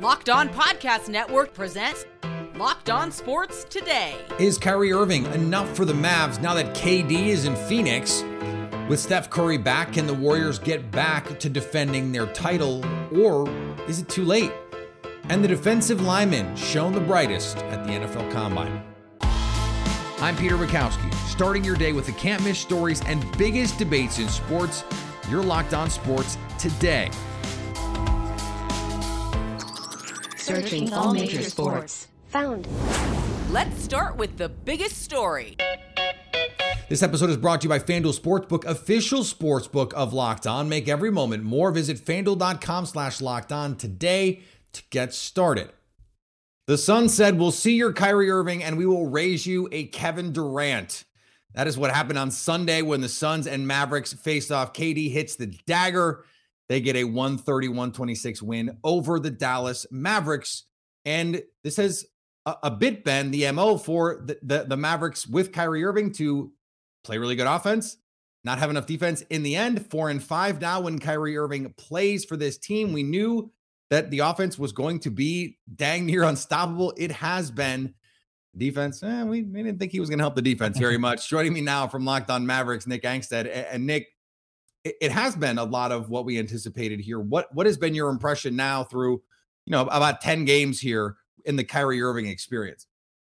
Locked On Podcast Network presents Locked On Sports Today. Is Kyrie Irving enough for the Mavs now that KD is in Phoenix? With Steph Curry back, can the Warriors get back to defending their title, or is it too late? And the defensive linemen shown the brightest at the NFL Combine. I'm Peter Bukowski, starting your day with the can't miss stories and biggest debates in sports. You're locked on sports today. Searching all major sports. Found. Let's start with the biggest story. This episode is brought to you by FanDuel Sportsbook, official sportsbook of Locked On. Make every moment more. Visit fanduel.com slash locked on today to get started. The Sun said, We'll see your Kyrie Irving and we will raise you a Kevin Durant. That is what happened on Sunday when the Suns and Mavericks faced off. KD hits the dagger. They get a 130 126 win over the Dallas Mavericks. And this has a, a bit been the MO for the, the, the Mavericks with Kyrie Irving to play really good offense, not have enough defense. In the end, four and five now when Kyrie Irving plays for this team. We knew that the offense was going to be dang near unstoppable. It has been. Defense, eh, we, we didn't think he was going to help the defense very much. Joining me now from Locked On Mavericks, Nick Angstadt. And, and Nick, it, has been a lot of what we anticipated here. What what has been your impression now through, you know, about 10 games here in the Kyrie Irving experience?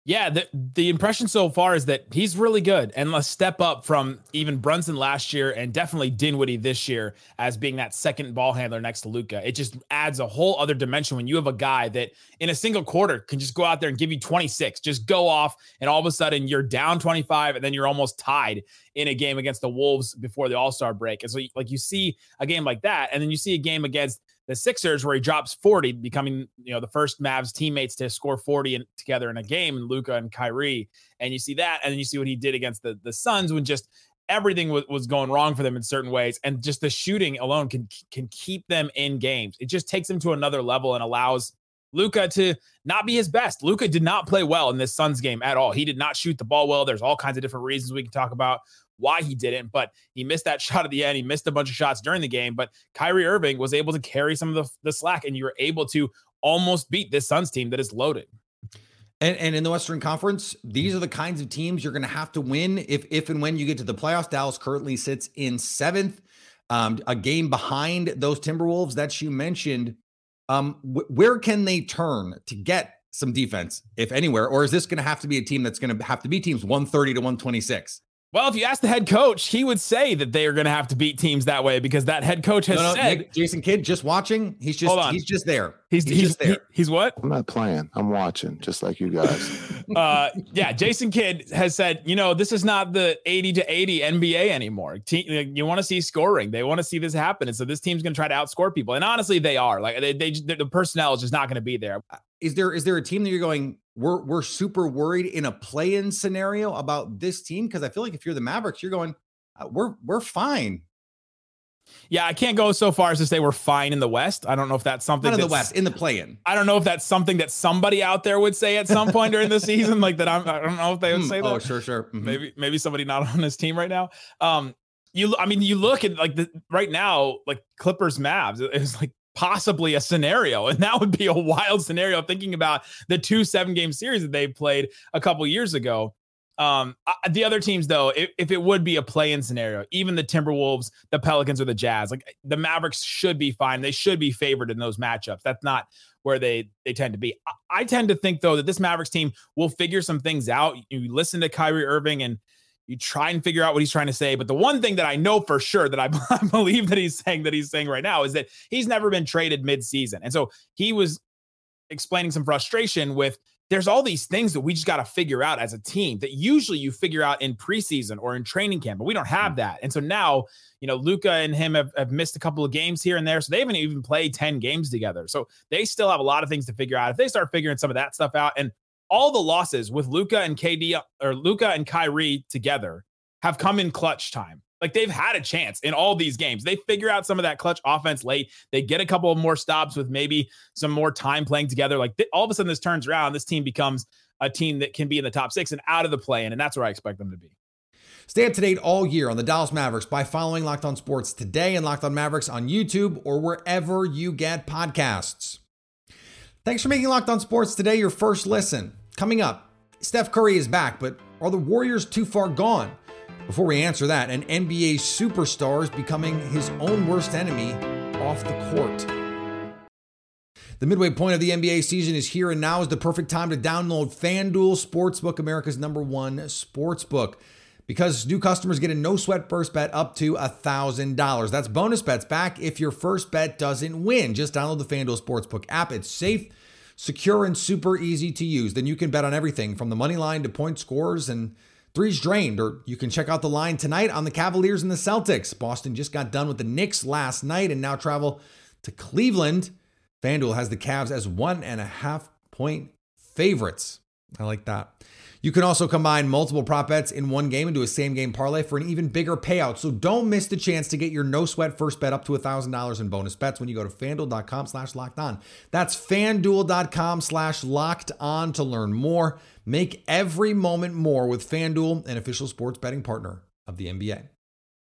Yeah, the, the impression so far is that he's really good and a step up from even Brunson last year and definitely Dinwiddie this year as being that second ball handler next to Luka. It just adds a whole other dimension when you have a guy that in a single quarter can just go out there and give you 26, just go off, and all of a sudden you're down 25 and then you're almost tied in a game against the Wolves before the All Star break. And so, like, you see a game like that, and then you see a game against the Sixers where he drops 40, becoming you know the first Mavs teammates to score 40 in, together in a game, Luka and Kyrie, and you see that, and then you see what he did against the the Suns when just everything was, was going wrong for them in certain ways, and just the shooting alone can can keep them in games. It just takes them to another level and allows Luka to not be his best. Luka did not play well in this Suns game at all. He did not shoot the ball well. There's all kinds of different reasons we can talk about why he didn't, but he missed that shot at the end. He missed a bunch of shots during the game, but Kyrie Irving was able to carry some of the, the slack, and you were able to almost beat this Suns team that is loaded. And, and in the Western Conference, these are the kinds of teams you're going to have to win if if and when you get to the playoffs. Dallas currently sits in seventh, um, a game behind those Timberwolves that you mentioned. Um, wh- where can they turn to get some defense, if anywhere, or is this going to have to be a team that's going to have to be teams 130 to 126? Well, if you ask the head coach, he would say that they are going to have to beat teams that way because that head coach has no, no, said. Nick, Jason Kidd just watching. He's just he's just there. He's he's, he's just there. He, he's what? I'm not playing. I'm watching, just like you guys. uh, yeah, Jason Kidd has said, you know, this is not the 80 to 80 NBA anymore. Te- you want to see scoring. They want to see this happen, and so this team's going to try to outscore people. And honestly, they are. Like they, they the personnel is just not going to be there. Is there is there a team that you're going? We're we're super worried in a play-in scenario about this team because I feel like if you're the Mavericks, you're going, uh, we're we're fine. Yeah, I can't go so far as to say we're fine in the West. I don't know if that's something Not in the West in the play-in. I don't know if that's something that somebody out there would say at some point during the season, like that. I'm, I don't know if they would say mm, that. Oh, sure, sure. Mm-hmm. Maybe maybe somebody not on this team right now. Um, you, I mean, you look at like the right now, like Clippers, Mavs. It's like possibly a scenario. And that would be a wild scenario thinking about the two seven game series that they played a couple years ago. Um, the other teams, though, if, if it would be a play in scenario, even the Timberwolves, the Pelicans, or the Jazz, like the Mavericks should be fine. They should be favored in those matchups. That's not where they they tend to be. I, I tend to think though that this Mavericks team will figure some things out. You listen to Kyrie Irving and you try and figure out what he's trying to say. But the one thing that I know for sure that I believe that he's saying that he's saying right now is that he's never been traded mid-season. And so he was explaining some frustration with there's all these things that we just got to figure out as a team that usually you figure out in preseason or in training camp, but we don't have mm. that. And so now, you know, Luka and him have, have missed a couple of games here and there. So they haven't even played 10 games together. So they still have a lot of things to figure out. If they start figuring some of that stuff out and all the losses with Luka and KD or Luka and Kyrie together have come in clutch time. Like they've had a chance in all these games. They figure out some of that clutch offense late. They get a couple of more stops with maybe some more time playing together. Like th- all of a sudden, this turns around. This team becomes a team that can be in the top six and out of the play in, and that's where I expect them to be. Stay up to date all year on the Dallas Mavericks by following Locked On Sports today and Locked On Mavericks on YouTube or wherever you get podcasts. Thanks for making Locked On Sports today your first listen. Coming up, Steph Curry is back, but are the Warriors too far gone? Before we answer that, an NBA superstar is becoming his own worst enemy off the court. The midway point of the NBA season is here, and now is the perfect time to download FanDuel Sportsbook, America's number one sportsbook. Because new customers get a no sweat first bet up to $1,000. That's bonus bets back if your first bet doesn't win. Just download the FanDuel Sportsbook app. It's safe, secure, and super easy to use. Then you can bet on everything from the money line to point scores and threes drained, or you can check out the line tonight on the Cavaliers and the Celtics. Boston just got done with the Knicks last night and now travel to Cleveland. FanDuel has the Cavs as one and a half point favorites. I like that. You can also combine multiple prop bets in one game do a same game parlay for an even bigger payout. So don't miss the chance to get your no sweat first bet up to $1,000 in bonus bets when you go to fanduel.com slash locked on. That's fanduel.com slash locked on to learn more. Make every moment more with FanDuel, an official sports betting partner of the NBA.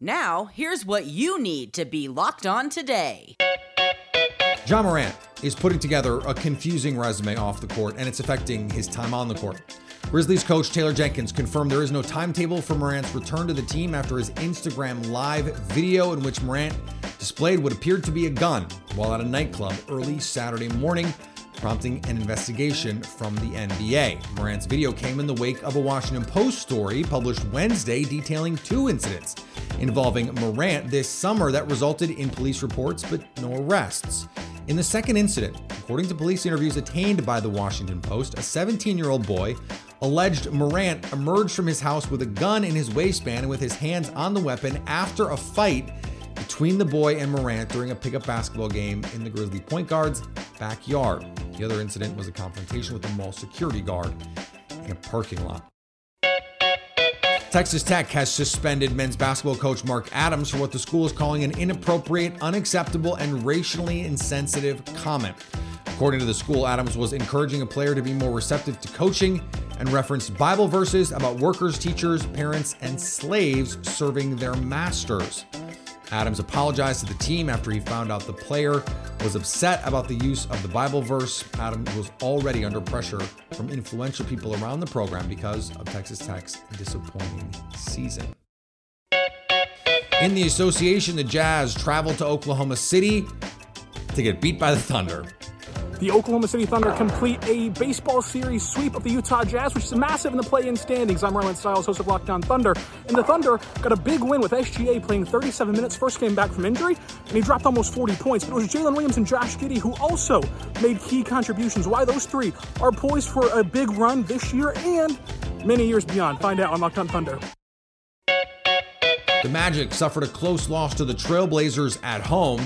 Now, here's what you need to be locked on today. Ja Morant is putting together a confusing resume off the court, and it's affecting his time on the court. Grizzlies coach Taylor Jenkins confirmed there is no timetable for Morant's return to the team after his Instagram live video in which Morant displayed what appeared to be a gun while at a nightclub early Saturday morning, prompting an investigation from the NBA. Morant's video came in the wake of a Washington Post story published Wednesday detailing two incidents involving Morant this summer that resulted in police reports but no arrests. In the second incident, according to police interviews attained by the Washington Post, a 17 year old boy alleged Morant emerged from his house with a gun in his waistband and with his hands on the weapon after a fight between the boy and Morant during a pickup basketball game in the Grizzly point guard's backyard. The other incident was a confrontation with a mall security guard in a parking lot. Texas Tech has suspended men's basketball coach Mark Adams for what the school is calling an inappropriate, unacceptable, and racially insensitive comment. According to the school, Adams was encouraging a player to be more receptive to coaching and referenced Bible verses about workers, teachers, parents, and slaves serving their masters. Adams apologized to the team after he found out the player was upset about the use of the Bible verse. Adams was already under pressure from influential people around the program because of Texas Tech's disappointing season. In the association, the Jazz traveled to Oklahoma City to get beat by the Thunder. The Oklahoma City Thunder complete a baseball series sweep of the Utah Jazz, which is massive in the play-in standings. I'm Rylan Stiles, host of Locked On Thunder, and the Thunder got a big win with SGA playing 37 minutes, first came back from injury, and he dropped almost 40 points. But it was Jalen Williams and Josh Giddey who also made key contributions. Why those three are poised for a big run this year and many years beyond. Find out on Locked On Thunder. The Magic suffered a close loss to the Trailblazers at home.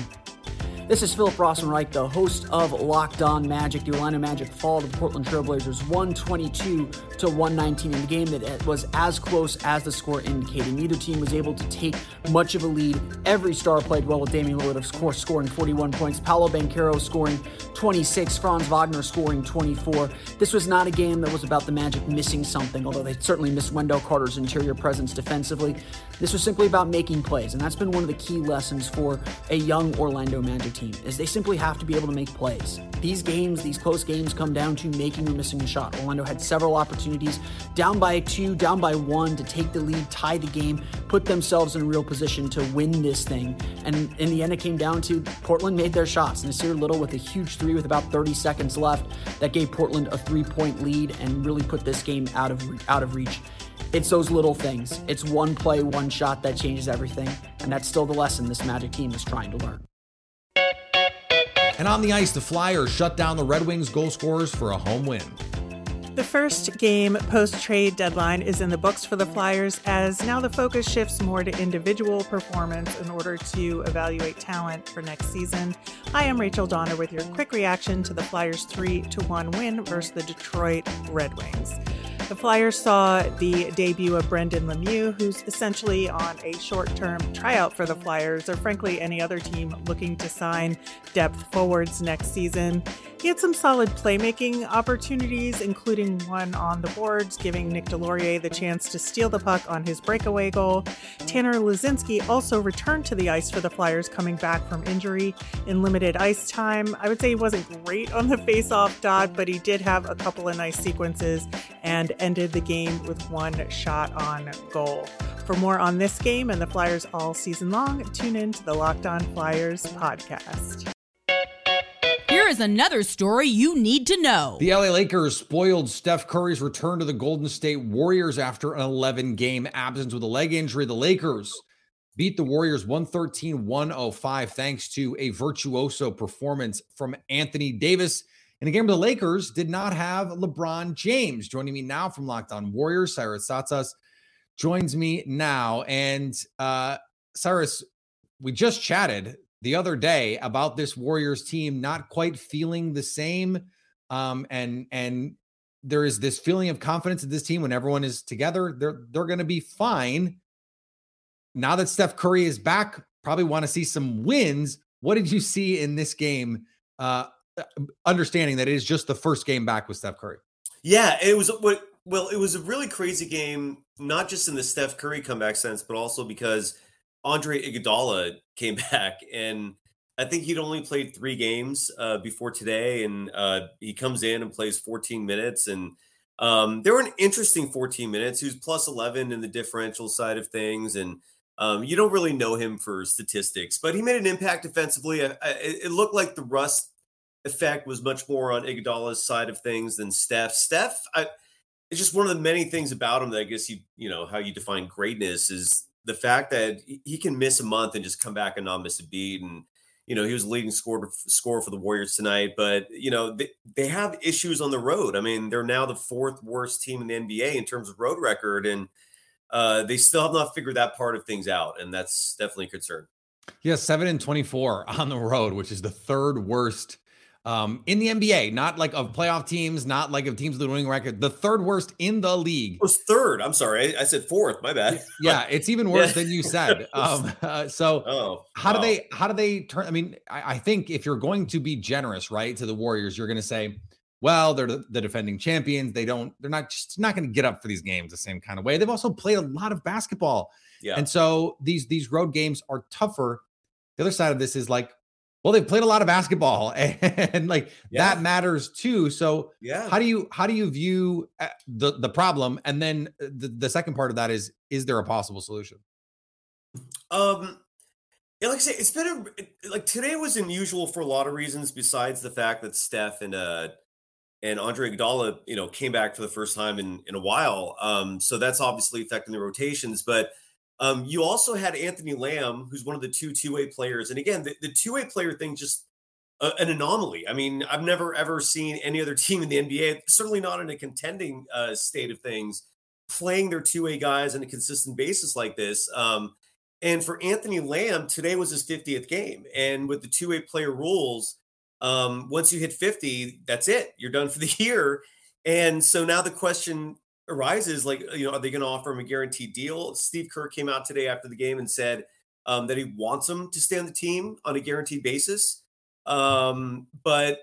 This is Philip Rossman-Reich, the host of Locked On Magic. The Orlando Magic fall to the Portland Trailblazers 122 to 119 in the game that was as close as the score indicated. Neither team was able to take much of a lead. Every star played well with Damian Lillard, of course, scoring 41 points. Paolo Banchero scoring 26. Franz Wagner scoring 24. This was not a game that was about the Magic missing something, although they certainly missed Wendell Carter's interior presence defensively. This was simply about making plays, and that's been one of the key lessons for a young Orlando Magic team team is they simply have to be able to make plays. These games, these close games come down to making or missing a shot. Orlando had several opportunities, down by two, down by one, to take the lead, tie the game, put themselves in a real position to win this thing. And in the end, it came down to Portland made their shots. Nassir Little with a huge three with about 30 seconds left that gave Portland a three-point lead and really put this game out of out of reach. It's those little things. It's one play, one shot that changes everything. And that's still the lesson this Magic team is trying to learn. And on the ice, the Flyers shut down the Red Wings goal scorers for a home win. The first game post trade deadline is in the books for the Flyers, as now the focus shifts more to individual performance in order to evaluate talent for next season. I am Rachel Donner with your quick reaction to the Flyers' 3 to 1 win versus the Detroit Red Wings. The Flyers saw the debut of Brendan Lemieux, who's essentially on a short term tryout for the Flyers, or frankly, any other team looking to sign depth forwards next season. He had some solid playmaking opportunities, including one on the boards, giving Nick Deslauriers the chance to steal the puck on his breakaway goal. Tanner Laczynski also returned to the ice for the Flyers, coming back from injury in limited ice time. I would say he wasn't great on the face-off dot, but he did have a couple of nice sequences and ended the game with one shot on goal. For more on this game and the Flyers all season long, tune in to the Locked On Flyers podcast. Is another story you need to know. The LA Lakers spoiled Steph Curry's return to the Golden State Warriors after an 11 game absence with a leg injury. The Lakers beat the Warriors 113 105 thanks to a virtuoso performance from Anthony Davis. In a game where the Lakers did not have LeBron James. Joining me now from Locked On Warriors, Cyrus Saatsaz joins me now. And uh, Cyrus, we just chatted the other day about this Warriors team not quite feeling the same. Um, and and there is this feeling of confidence in this team when everyone is together. They're they're going to be fine. Now that Steph Curry is back, probably want to see some wins. What did you see in this game? Uh, understanding that it is just the first game back with Steph Curry. Yeah, it was. Well, it was a really crazy game, not just in the Steph Curry comeback sense, but also because Andre Iguodala came back, and I think he'd only played three games uh, before today, and uh, he comes in and plays 14 minutes, and um, they were an interesting 14 minutes. He was plus 11 in the differential side of things, and um, you don't really know him for statistics, but he made an impact defensively. I, I, it looked like the rust effect was much more on Iguodala's side of things than Steph. Steph, I, it's just one of the many things about him that I guess you you know how you define greatness is the fact that he can miss a month and just come back and not miss a beat. And you know he was leading score score for the Warriors tonight. But you know they, they have issues on the road. I mean they're now the fourth worst team in the NBA in terms of road record. And uh, they still have not figured that part of things out. And that's definitely a concern. Yeah 7 and 24 on the road which is the third worst um, in the NBA, not like of playoff teams, not like of teams with a winning record. The third worst in the league it was third. I'm sorry, I, I said fourth. My bad. Yeah, it's even worse yeah. than you said. Um, uh, so oh, how wow. do they how do they turn? I mean, I, I, think if you're going to be generous, right, to the Warriors, you're going to say, well, they're the, the defending champions. They don't. They're not just not going to get up for these games the same kind of way. They've also played a lot of basketball. Yeah. And so these these road games are tougher. The other side of this is like well they've played a lot of basketball and like yeah. that matters too so yeah how do you how do you view uh, the the problem and then uh, the, the second part of that is is there a possible solution um yeah, like I say, it's been a, like today was unusual for a lot of reasons. Besides the fact that Steph and uh and Andre Iguodala, you know, came back for the first time in in a while. Um, so that's obviously affecting the rotations. But um, you also had Anthony Lamb, who's one of the two two way players. And again, the, the two way player thing just uh, an anomaly. I mean, I've never ever seen any other team in the NBA, certainly not in a contending uh, state of things, playing their two way guys on a consistent basis like this. Um, and for Anthony Lamb, today was his 50th game. And with the two way player rules, um, once you hit 50, that's it. You're done for the year. And so now the question arises like you know are they going to offer him a guaranteed deal? Steve kerr came out today after the game and said um, that he wants him to stay on the team on a guaranteed basis. Um, but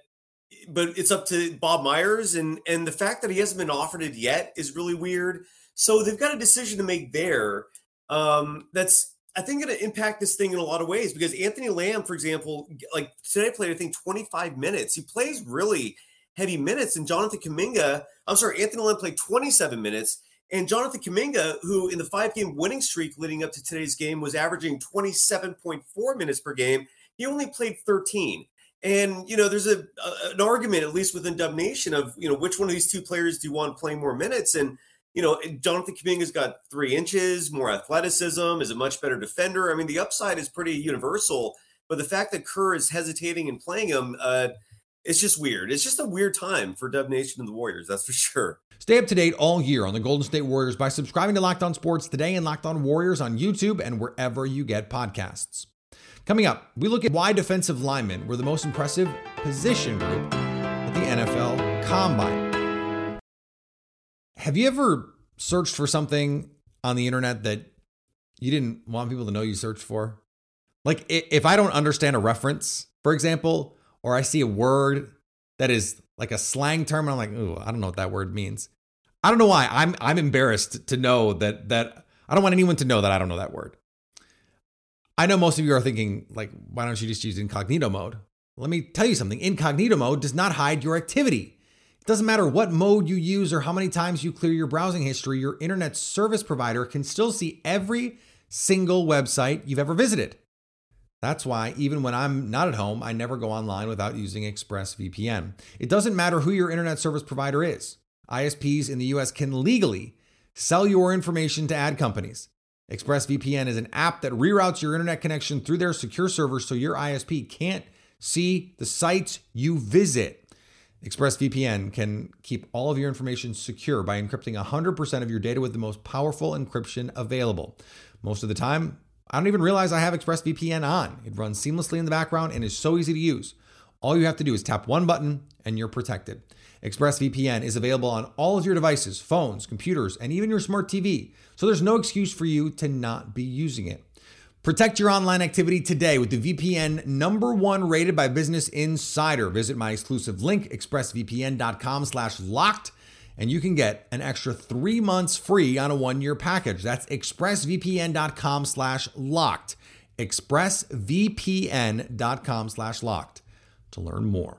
but it's up to bob myers and and the fact that he hasn't been offered it yet is really weird. So they've got a decision to make there um, that's I think going to impact this thing in a lot of ways because Anthony Lamb, for example, like today played I think 25 minutes. He plays really heavy minutes, and Jonathan Kuminga, I'm sorry, Anthony Lynn played 27 minutes. And Jonathan Kuminga, who in the five game winning streak leading up to today's game was averaging 27.4 minutes per game, he only played 13. And you know, there's a, a, an argument, at least within Dub Nation, of you know which one of these two players do you want playing more minutes? And you know, Jonathan Kuminga's got three inches, more athleticism, is a much better defender. I mean, the upside is pretty universal, but the fact that Kerr is hesitating and playing him, uh, it's just weird. It's just a weird time for Dub Nation and the Warriors, that's for sure. Stay up to date all year on the Golden State Warriors by subscribing to Locked On Sports today and Locked On Warriors on YouTube and wherever you get podcasts. Coming up, we look at why defensive linemen were the most impressive position group at the NFL Combine. Have you ever searched for something on the internet that you didn't want people to know you searched for? Like if I don't understand a reference, for example, or I see a word that is like a slang term and I'm like, "Ooh, I don't know what that word means." I don't know why. I'm I'm embarrassed to know that that I don't want anyone to know that I don't know that word. I know most of you are thinking, like, why don't you just use incognito mode? Let me tell you something incognito mode does not hide your activity. It doesn't matter what mode you use or how many times you clear your browsing history, your internet service provider can still see every single website you've ever visited. That's why, even when I'm not at home, I never go online without using ExpressVPN. It doesn't matter who your internet service provider is, ISPs in the US can legally sell your information to ad companies. ExpressVPN is an app that reroutes your internet connection through their secure servers so your ISP can't see the sites you visit. ExpressVPN can keep all of your information secure by encrypting 100% of your data with the most powerful encryption available. Most of the time, I don't even realize I have ExpressVPN on. It runs seamlessly in the background and is so easy to use. All you have to do is tap one button and you're protected. ExpressVPN is available on all of your devices, phones, computers, and even your smart TV, so there's no excuse for you to not be using it. Protect your online activity today with the VPN number one rated by Business Insider. Visit my exclusive link, expressvpn.com slash locked, and you can get an extra three months free on a one-year package. That's expressvpn.com slash locked. expressvpn.com slash locked to learn more.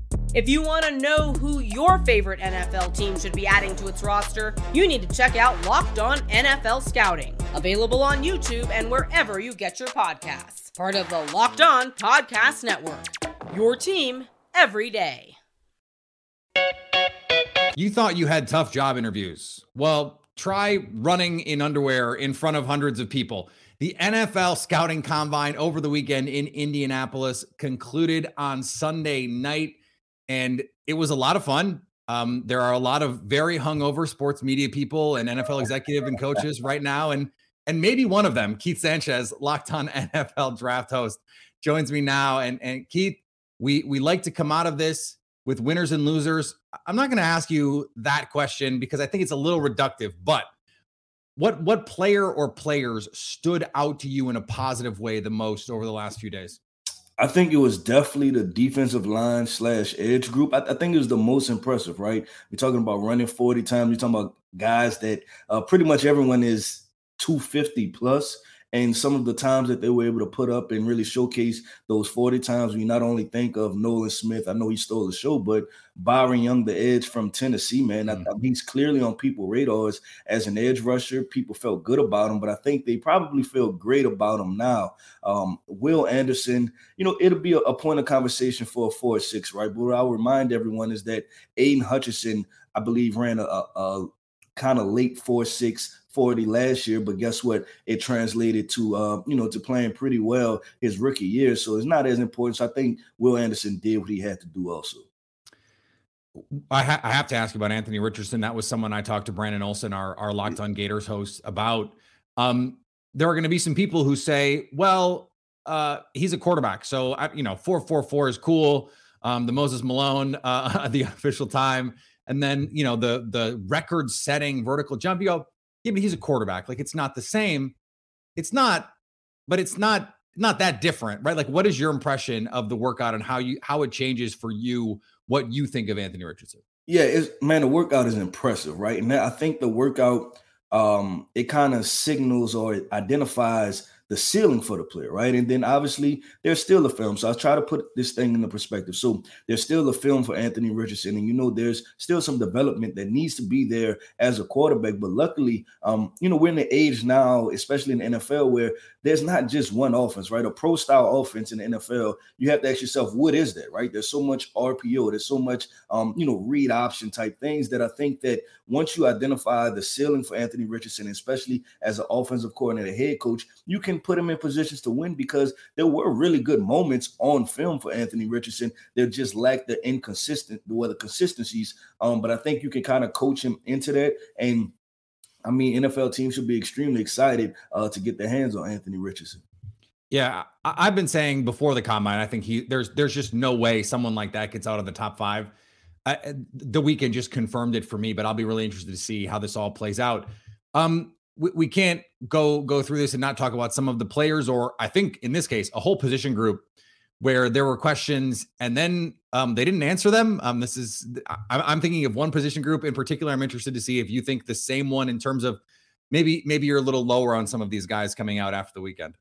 If you want to know who your favorite NFL team should be adding to its roster, you need to check out Locked On NFL Scouting, available on YouTube and wherever you get your podcasts. Part of the Locked On Podcast Network. Your team every day. You thought you had tough job interviews. Well, try running in underwear in front of hundreds of people. The NFL scouting combine over the weekend in Indianapolis concluded on Sunday night and it was a lot of fun. Um, there are a lot of very hungover sports media people and NFL executive and coaches right now, and and maybe one of them, Keith Sanchez, locked on NFL draft host, joins me now. And and Keith, we we like to come out of this with winners and losers. I'm not going to ask you that question because I think it's a little reductive, but what what player or players stood out to you in a positive way the most over the last few days? I think it was definitely the defensive line slash edge group. I, I, think it was the most impressive, right? We're talking about running 40 times. We're talking about guys that uh, pretty much everyone is 250 plus and some of the times that they were able to put up and really showcase those 40 times we not only think of Nolan Smith, I know he stole the show, but Byron Young, the edge from Tennessee, man, mm-hmm. I, I, he's clearly on people radars as an edge rusher. People felt good about him, but I think they probably feel great about him now. Um, Will Anderson, you know, it'll be a, a point of conversation for a four six, right? But what I'll remind everyone is that Aidan Hutchinson, I believe, ran a, a kind of late four six 40 last year, but guess what? It translated to uh, you know to playing pretty well his rookie year, so it's not as important. So I think Will Anderson did what he had to do also. I, ha- I have to ask about Anthony Richardson. That was someone I talked to Brandon Olson, our, our Locked On Gators host, about. Um, there are going to be some people who say, well, uh, he's a quarterback. So, I, you know, 444 is cool. um, the Moses Malone, uh, the official time, and then you know the the record-setting vertical jump. You go, yeah, but he's a quarterback. Like it's not the same. It's not, but it's not not that different, right? Like, what is your impression of the workout and how you how it changes for you? What you think of Anthony Richardson? Yeah, it's man, the workout is impressive, right? And I think the workout um it kind of signals or identifies the ceiling for the player, right? And then obviously there's still a film. So I try to put this thing in the perspective. So there's still a film for Anthony Richardson, and you know there's still some development that needs to be there as a quarterback. But luckily, um, you know we're in the age now, especially in the NFL, where there's not just one offense, right? A pro style offense in the NFL. You have to ask yourself, what is that, right? There's so much RPO, there's so much, um, you know, read option type things that I think that once you identify the ceiling for Anthony Richardson, especially as an offensive coordinator, head coach, you can put him in positions to win because there were really good moments on film for Anthony Richardson. They just lacked the inconsistent, well, the consistencies. Um, but I think you can kind of coach him into that. And I mean, NFL teams should be extremely excited uh, to get their hands on Anthony Richardson. Yeah, I- have been saying before the combine, I think he there's there's just no way someone like that gets out of the top five. I, the weekend just confirmed it for me, but I'll be really interested to see how this all plays out. Um, we, we can't go go through this and not talk about some of the players, or I think in this case, a whole position group where there were questions and then um, they didn't answer them. Um, this is I, am thinking of one position group in particular. I'm interested to see if you think the same one in terms of maybe maybe you're a little lower on some of these guys coming out after the weekend.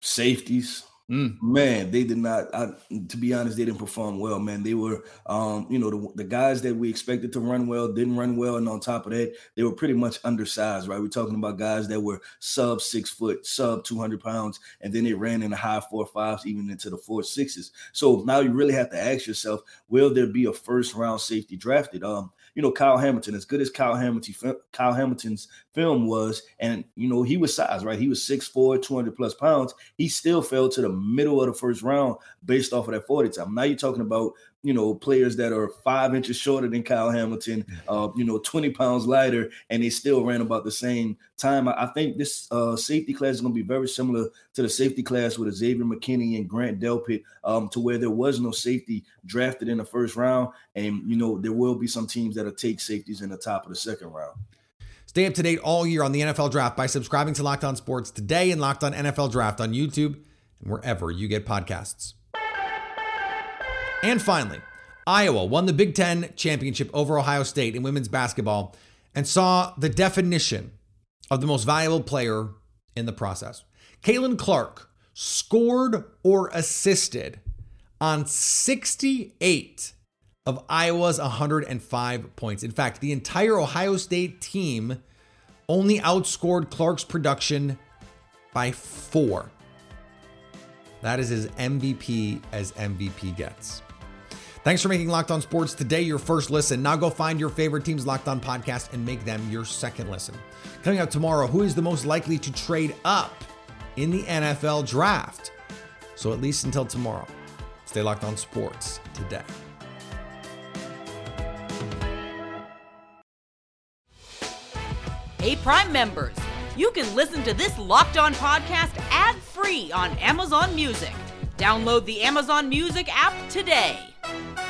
Safeties. Mm. Man, they did not. I, to be honest, they didn't perform well. Man, they were, um, you know, the, the guys that we expected to run well didn't run well, and on top of that, they were pretty much undersized. Right, we're talking about guys that were sub six foot, sub two hundred pounds, and then they ran in the high four fives, even into the four sixes. So now you really have to ask yourself, will there be a first round safety drafted? Um, you know, Kyle Hamilton, as good as Kyle Hamilton, Kyle Hamilton's film was, and you know, he was size, right? He was 6'4, 200 plus pounds. He still fell to the middle of the first round based off of that 40 time. Now you're talking about you know, players that are five inches shorter than Kyle Hamilton, uh, you know, 20 pounds lighter, and they still ran about the same time. I, I think this uh, safety class is going to be very similar to the safety class with Xavier McKinney and Grant Delpit, um, to where there was no safety drafted in the first round. And, you know, there will be some teams that'll take safeties in the top of the second round. Stay up to date all year on the NFL draft by subscribing to Locked On Sports today and Locked On NFL Draft on YouTube and wherever you get podcasts. And finally, Iowa won the Big Ten championship over Ohio State in women's basketball and saw the definition of the most valuable player in the process. Caitlin Clark scored or assisted on 68 of Iowa's 105 points. In fact, the entire Ohio State team only outscored Clark's production by four. That is as MVP as MVP gets. Thanks for making Locked On Sports today your first listen. Now go find your favorite team's Locked On podcast and make them your second listen. Coming up tomorrow, who is the most likely to trade up in the NFL draft? So at least until tomorrow, stay locked on sports today. Hey, Prime members, you can listen to this Locked On podcast ad free on Amazon Music. Download the Amazon Music app today. Bye.